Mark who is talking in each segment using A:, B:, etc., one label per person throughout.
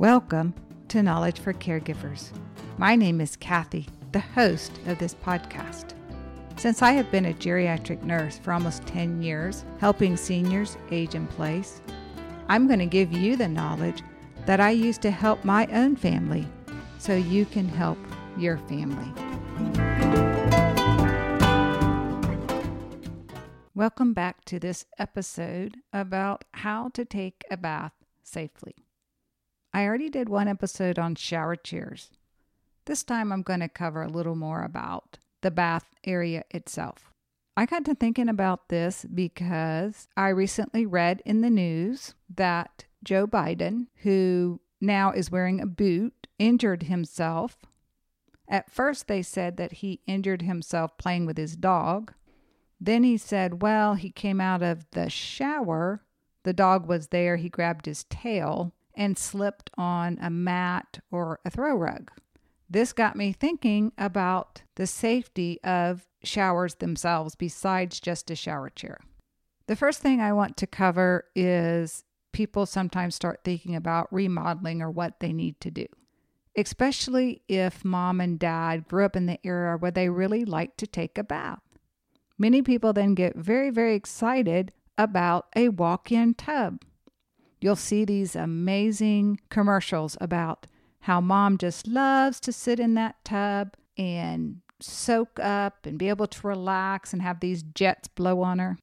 A: Welcome to Knowledge for Caregivers. My name is Kathy, the host of this podcast. Since I have been a geriatric nurse for almost 10 years, helping seniors age in place, I'm going to give you the knowledge that I use to help my own family so you can help your family. Welcome back to this episode about how to take a bath safely. I already did one episode on shower chairs. This time I'm going to cover a little more about the bath area itself. I got to thinking about this because I recently read in the news that Joe Biden, who now is wearing a boot, injured himself. At first, they said that he injured himself playing with his dog. Then he said, well, he came out of the shower. The dog was there. He grabbed his tail and slipped on a mat or a throw rug. This got me thinking about the safety of showers themselves besides just a shower chair. The first thing I want to cover is people sometimes start thinking about remodeling or what they need to do, especially if mom and dad grew up in the era where they really like to take a bath. Many people then get very, very excited about a walk in tub. You'll see these amazing commercials about how mom just loves to sit in that tub and soak up and be able to relax and have these jets blow on her.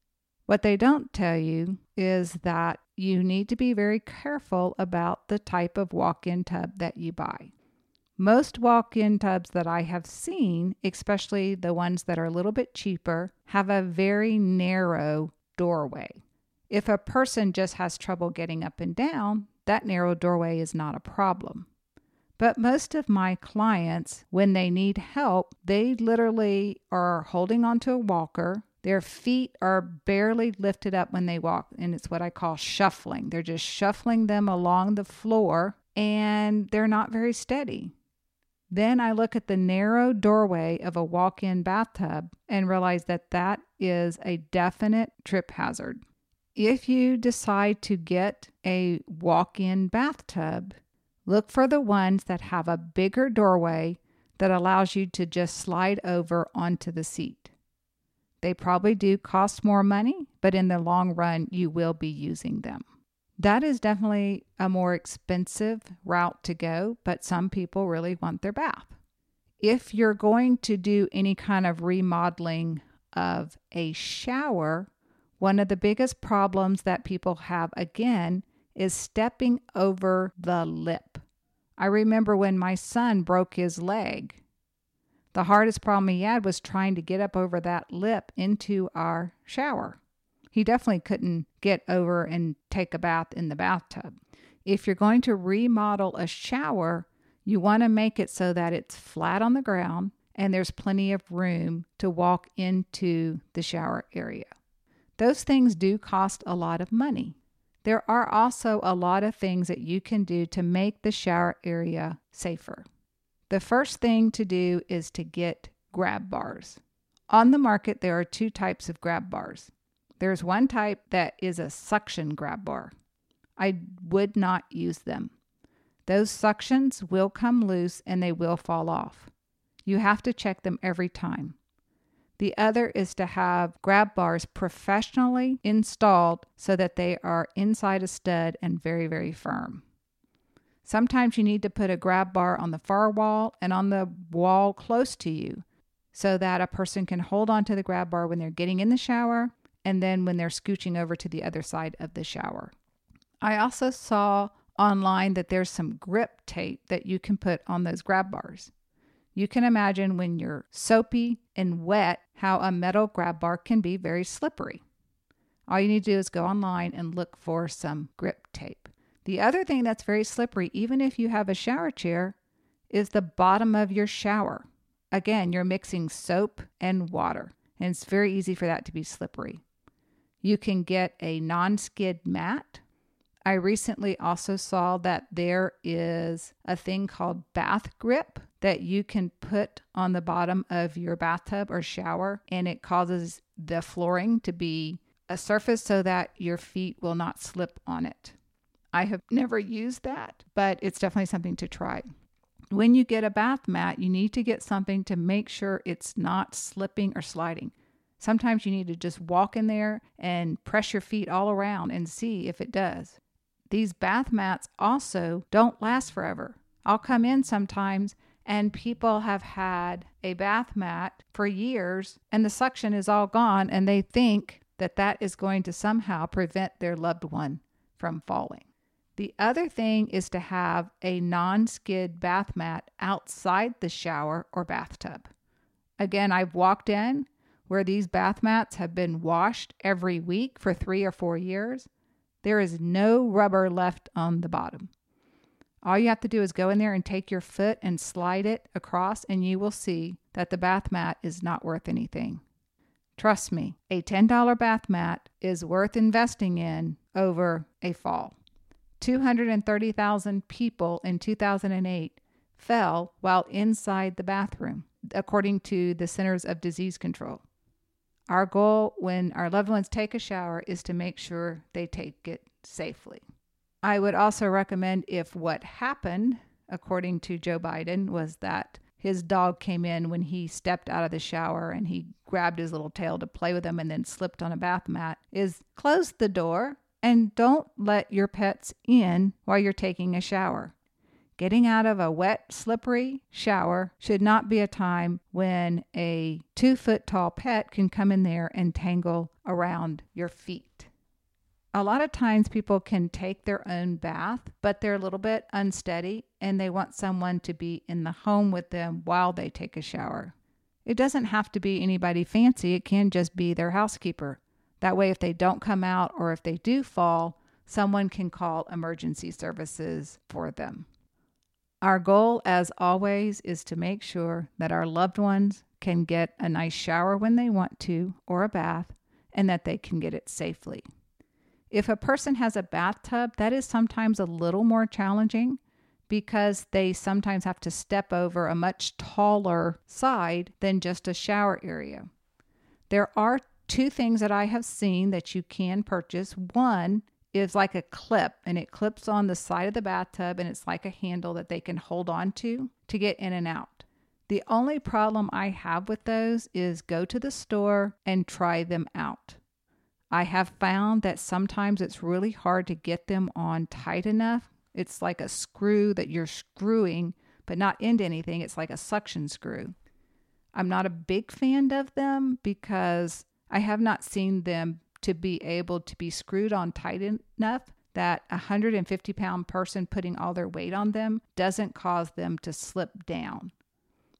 A: What they don't tell you is that you need to be very careful about the type of walk in tub that you buy. Most walk in tubs that I have seen, especially the ones that are a little bit cheaper, have a very narrow doorway. If a person just has trouble getting up and down, that narrow doorway is not a problem. But most of my clients, when they need help, they literally are holding onto a walker. Their feet are barely lifted up when they walk, and it's what I call shuffling. They're just shuffling them along the floor, and they're not very steady. Then I look at the narrow doorway of a walk in bathtub and realize that that is a definite trip hazard. If you decide to get a walk in bathtub, look for the ones that have a bigger doorway that allows you to just slide over onto the seat. They probably do cost more money, but in the long run, you will be using them. That is definitely a more expensive route to go, but some people really want their bath. If you're going to do any kind of remodeling of a shower, one of the biggest problems that people have again is stepping over the lip. I remember when my son broke his leg. The hardest problem he had was trying to get up over that lip into our shower. He definitely couldn't get over and take a bath in the bathtub. If you're going to remodel a shower, you want to make it so that it's flat on the ground and there's plenty of room to walk into the shower area. Those things do cost a lot of money. There are also a lot of things that you can do to make the shower area safer. The first thing to do is to get grab bars. On the market, there are two types of grab bars. There's one type that is a suction grab bar. I would not use them. Those suctions will come loose and they will fall off. You have to check them every time. The other is to have grab bars professionally installed so that they are inside a stud and very, very firm. Sometimes you need to put a grab bar on the far wall and on the wall close to you so that a person can hold on to the grab bar when they're getting in the shower and then when they're scooching over to the other side of the shower. I also saw online that there's some grip tape that you can put on those grab bars. You can imagine when you're soapy and wet how a metal grab bar can be very slippery. All you need to do is go online and look for some grip tape. The other thing that's very slippery, even if you have a shower chair, is the bottom of your shower. Again, you're mixing soap and water, and it's very easy for that to be slippery. You can get a non skid mat I recently also saw that there is a thing called bath grip that you can put on the bottom of your bathtub or shower, and it causes the flooring to be a surface so that your feet will not slip on it. I have never used that, but it's definitely something to try. When you get a bath mat, you need to get something to make sure it's not slipping or sliding. Sometimes you need to just walk in there and press your feet all around and see if it does. These bath mats also don't last forever. I'll come in sometimes and people have had a bath mat for years and the suction is all gone and they think that that is going to somehow prevent their loved one from falling. The other thing is to have a non skid bath mat outside the shower or bathtub. Again, I've walked in where these bath mats have been washed every week for three or four years. There is no rubber left on the bottom. All you have to do is go in there and take your foot and slide it across, and you will see that the bath mat is not worth anything. Trust me, a $10 bath mat is worth investing in over a fall. 230,000 people in 2008 fell while inside the bathroom, according to the Centers of Disease Control. Our goal when our loved ones take a shower is to make sure they take it safely. I would also recommend if what happened, according to Joe Biden, was that his dog came in when he stepped out of the shower and he grabbed his little tail to play with him and then slipped on a bath mat, is close the door and don't let your pets in while you're taking a shower. Getting out of a wet, slippery shower should not be a time when a two foot tall pet can come in there and tangle around your feet a lot of times people can take their own bath, but they're a little bit unsteady and they want someone to be in the home with them while they take a shower. It doesn't have to be anybody fancy, it can just be their housekeeper. That way, if they don't come out or if they do fall, someone can call emergency services for them. Our goal, as always, is to make sure that our loved ones can get a nice shower when they want to or a bath and that they can get it safely. If a person has a bathtub, that is sometimes a little more challenging because they sometimes have to step over a much taller side than just a shower area. There are two things that I have seen that you can purchase. One is like a clip and it clips on the side of the bathtub and it's like a handle that they can hold on to to get in and out. The only problem I have with those is go to the store and try them out. I have found that sometimes it's really hard to get them on tight enough. It's like a screw that you're screwing, but not into anything. It's like a suction screw. I'm not a big fan of them because I have not seen them to be able to be screwed on tight enough that a 150 pound person putting all their weight on them doesn't cause them to slip down.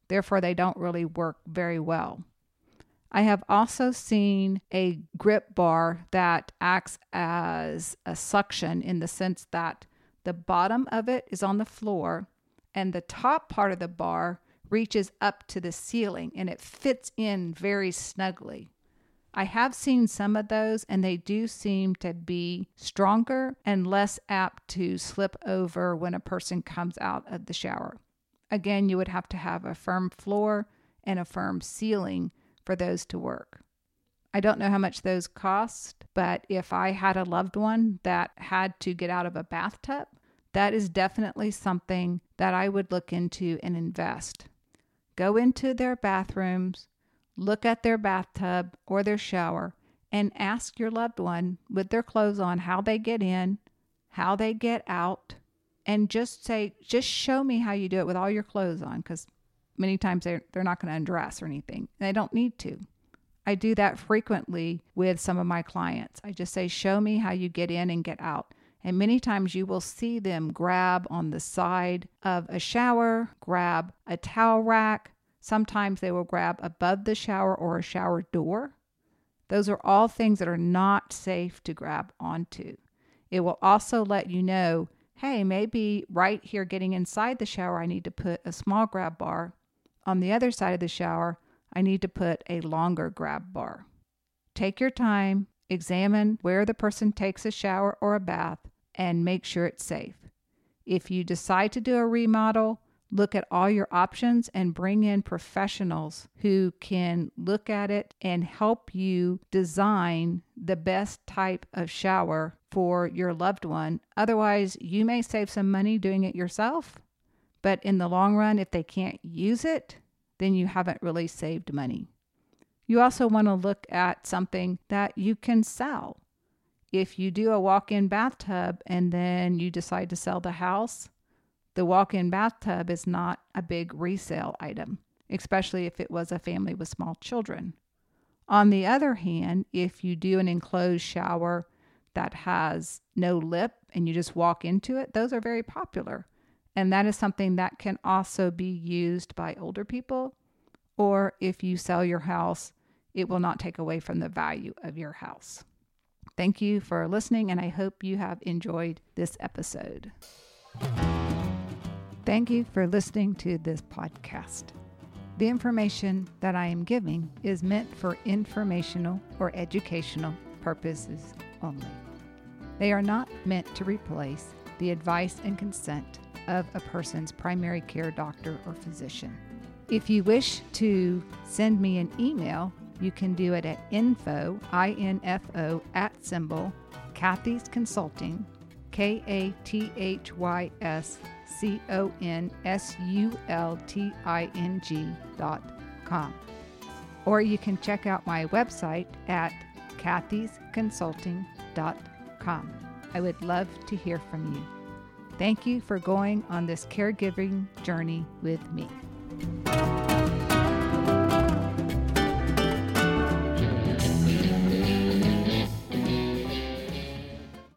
A: Therefore, they don't really work very well. I have also seen a grip bar that acts as a suction in the sense that the bottom of it is on the floor and the top part of the bar reaches up to the ceiling and it fits in very snugly. I have seen some of those and they do seem to be stronger and less apt to slip over when a person comes out of the shower. Again, you would have to have a firm floor and a firm ceiling for those to work. I don't know how much those cost, but if I had a loved one that had to get out of a bathtub, that is definitely something that I would look into and invest. Go into their bathrooms, look at their bathtub or their shower, and ask your loved one with their clothes on how they get in, how they get out, and just say, just show me how you do it with all your clothes on because many times they're, they're not going to undress or anything. They don't need to. I do that frequently with some of my clients. I just say, Show me how you get in and get out. And many times you will see them grab on the side of a shower, grab a towel rack. Sometimes they will grab above the shower or a shower door. Those are all things that are not safe to grab onto. It will also let you know hey, maybe right here getting inside the shower, I need to put a small grab bar on the other side of the shower, I need to put a longer grab bar. Take your time, examine where the person takes a shower or a bath, and make sure it's safe. If you decide to do a remodel, look at all your options and bring in professionals who can look at it and help you design the best type of shower for your loved one. Otherwise, you may save some money doing it yourself, but in the long run, if they can't use it, then you haven't really saved money. You also want to look at something that you can sell. If you do a walk in bathtub and then you decide to sell the house, the walk in bathtub is not a big resale item, especially if it was a family with small children. On the other hand, if you do an enclosed shower that has no lip and you just walk into it, those are very popular. And that is something that can also be used by older people. Or if you sell your house, it will not take away from the value of your house. Thank you for listening, and I hope you have enjoyed this episode. Thank you for listening to this podcast. The information that I am giving is meant for informational or educational purposes only. They are not meant to replace the advice and consent of a person's primary care doctor or physician. If you wish to send me an email, you can do it at info, I-N-F-O, at symbol, Kathy's Consulting, K-A-T-H-Y-S C O N S U L T I N G dot com. Or you can check out my website at kathysconsulting.com. I would love to hear from you. Thank you for going on this caregiving journey with me.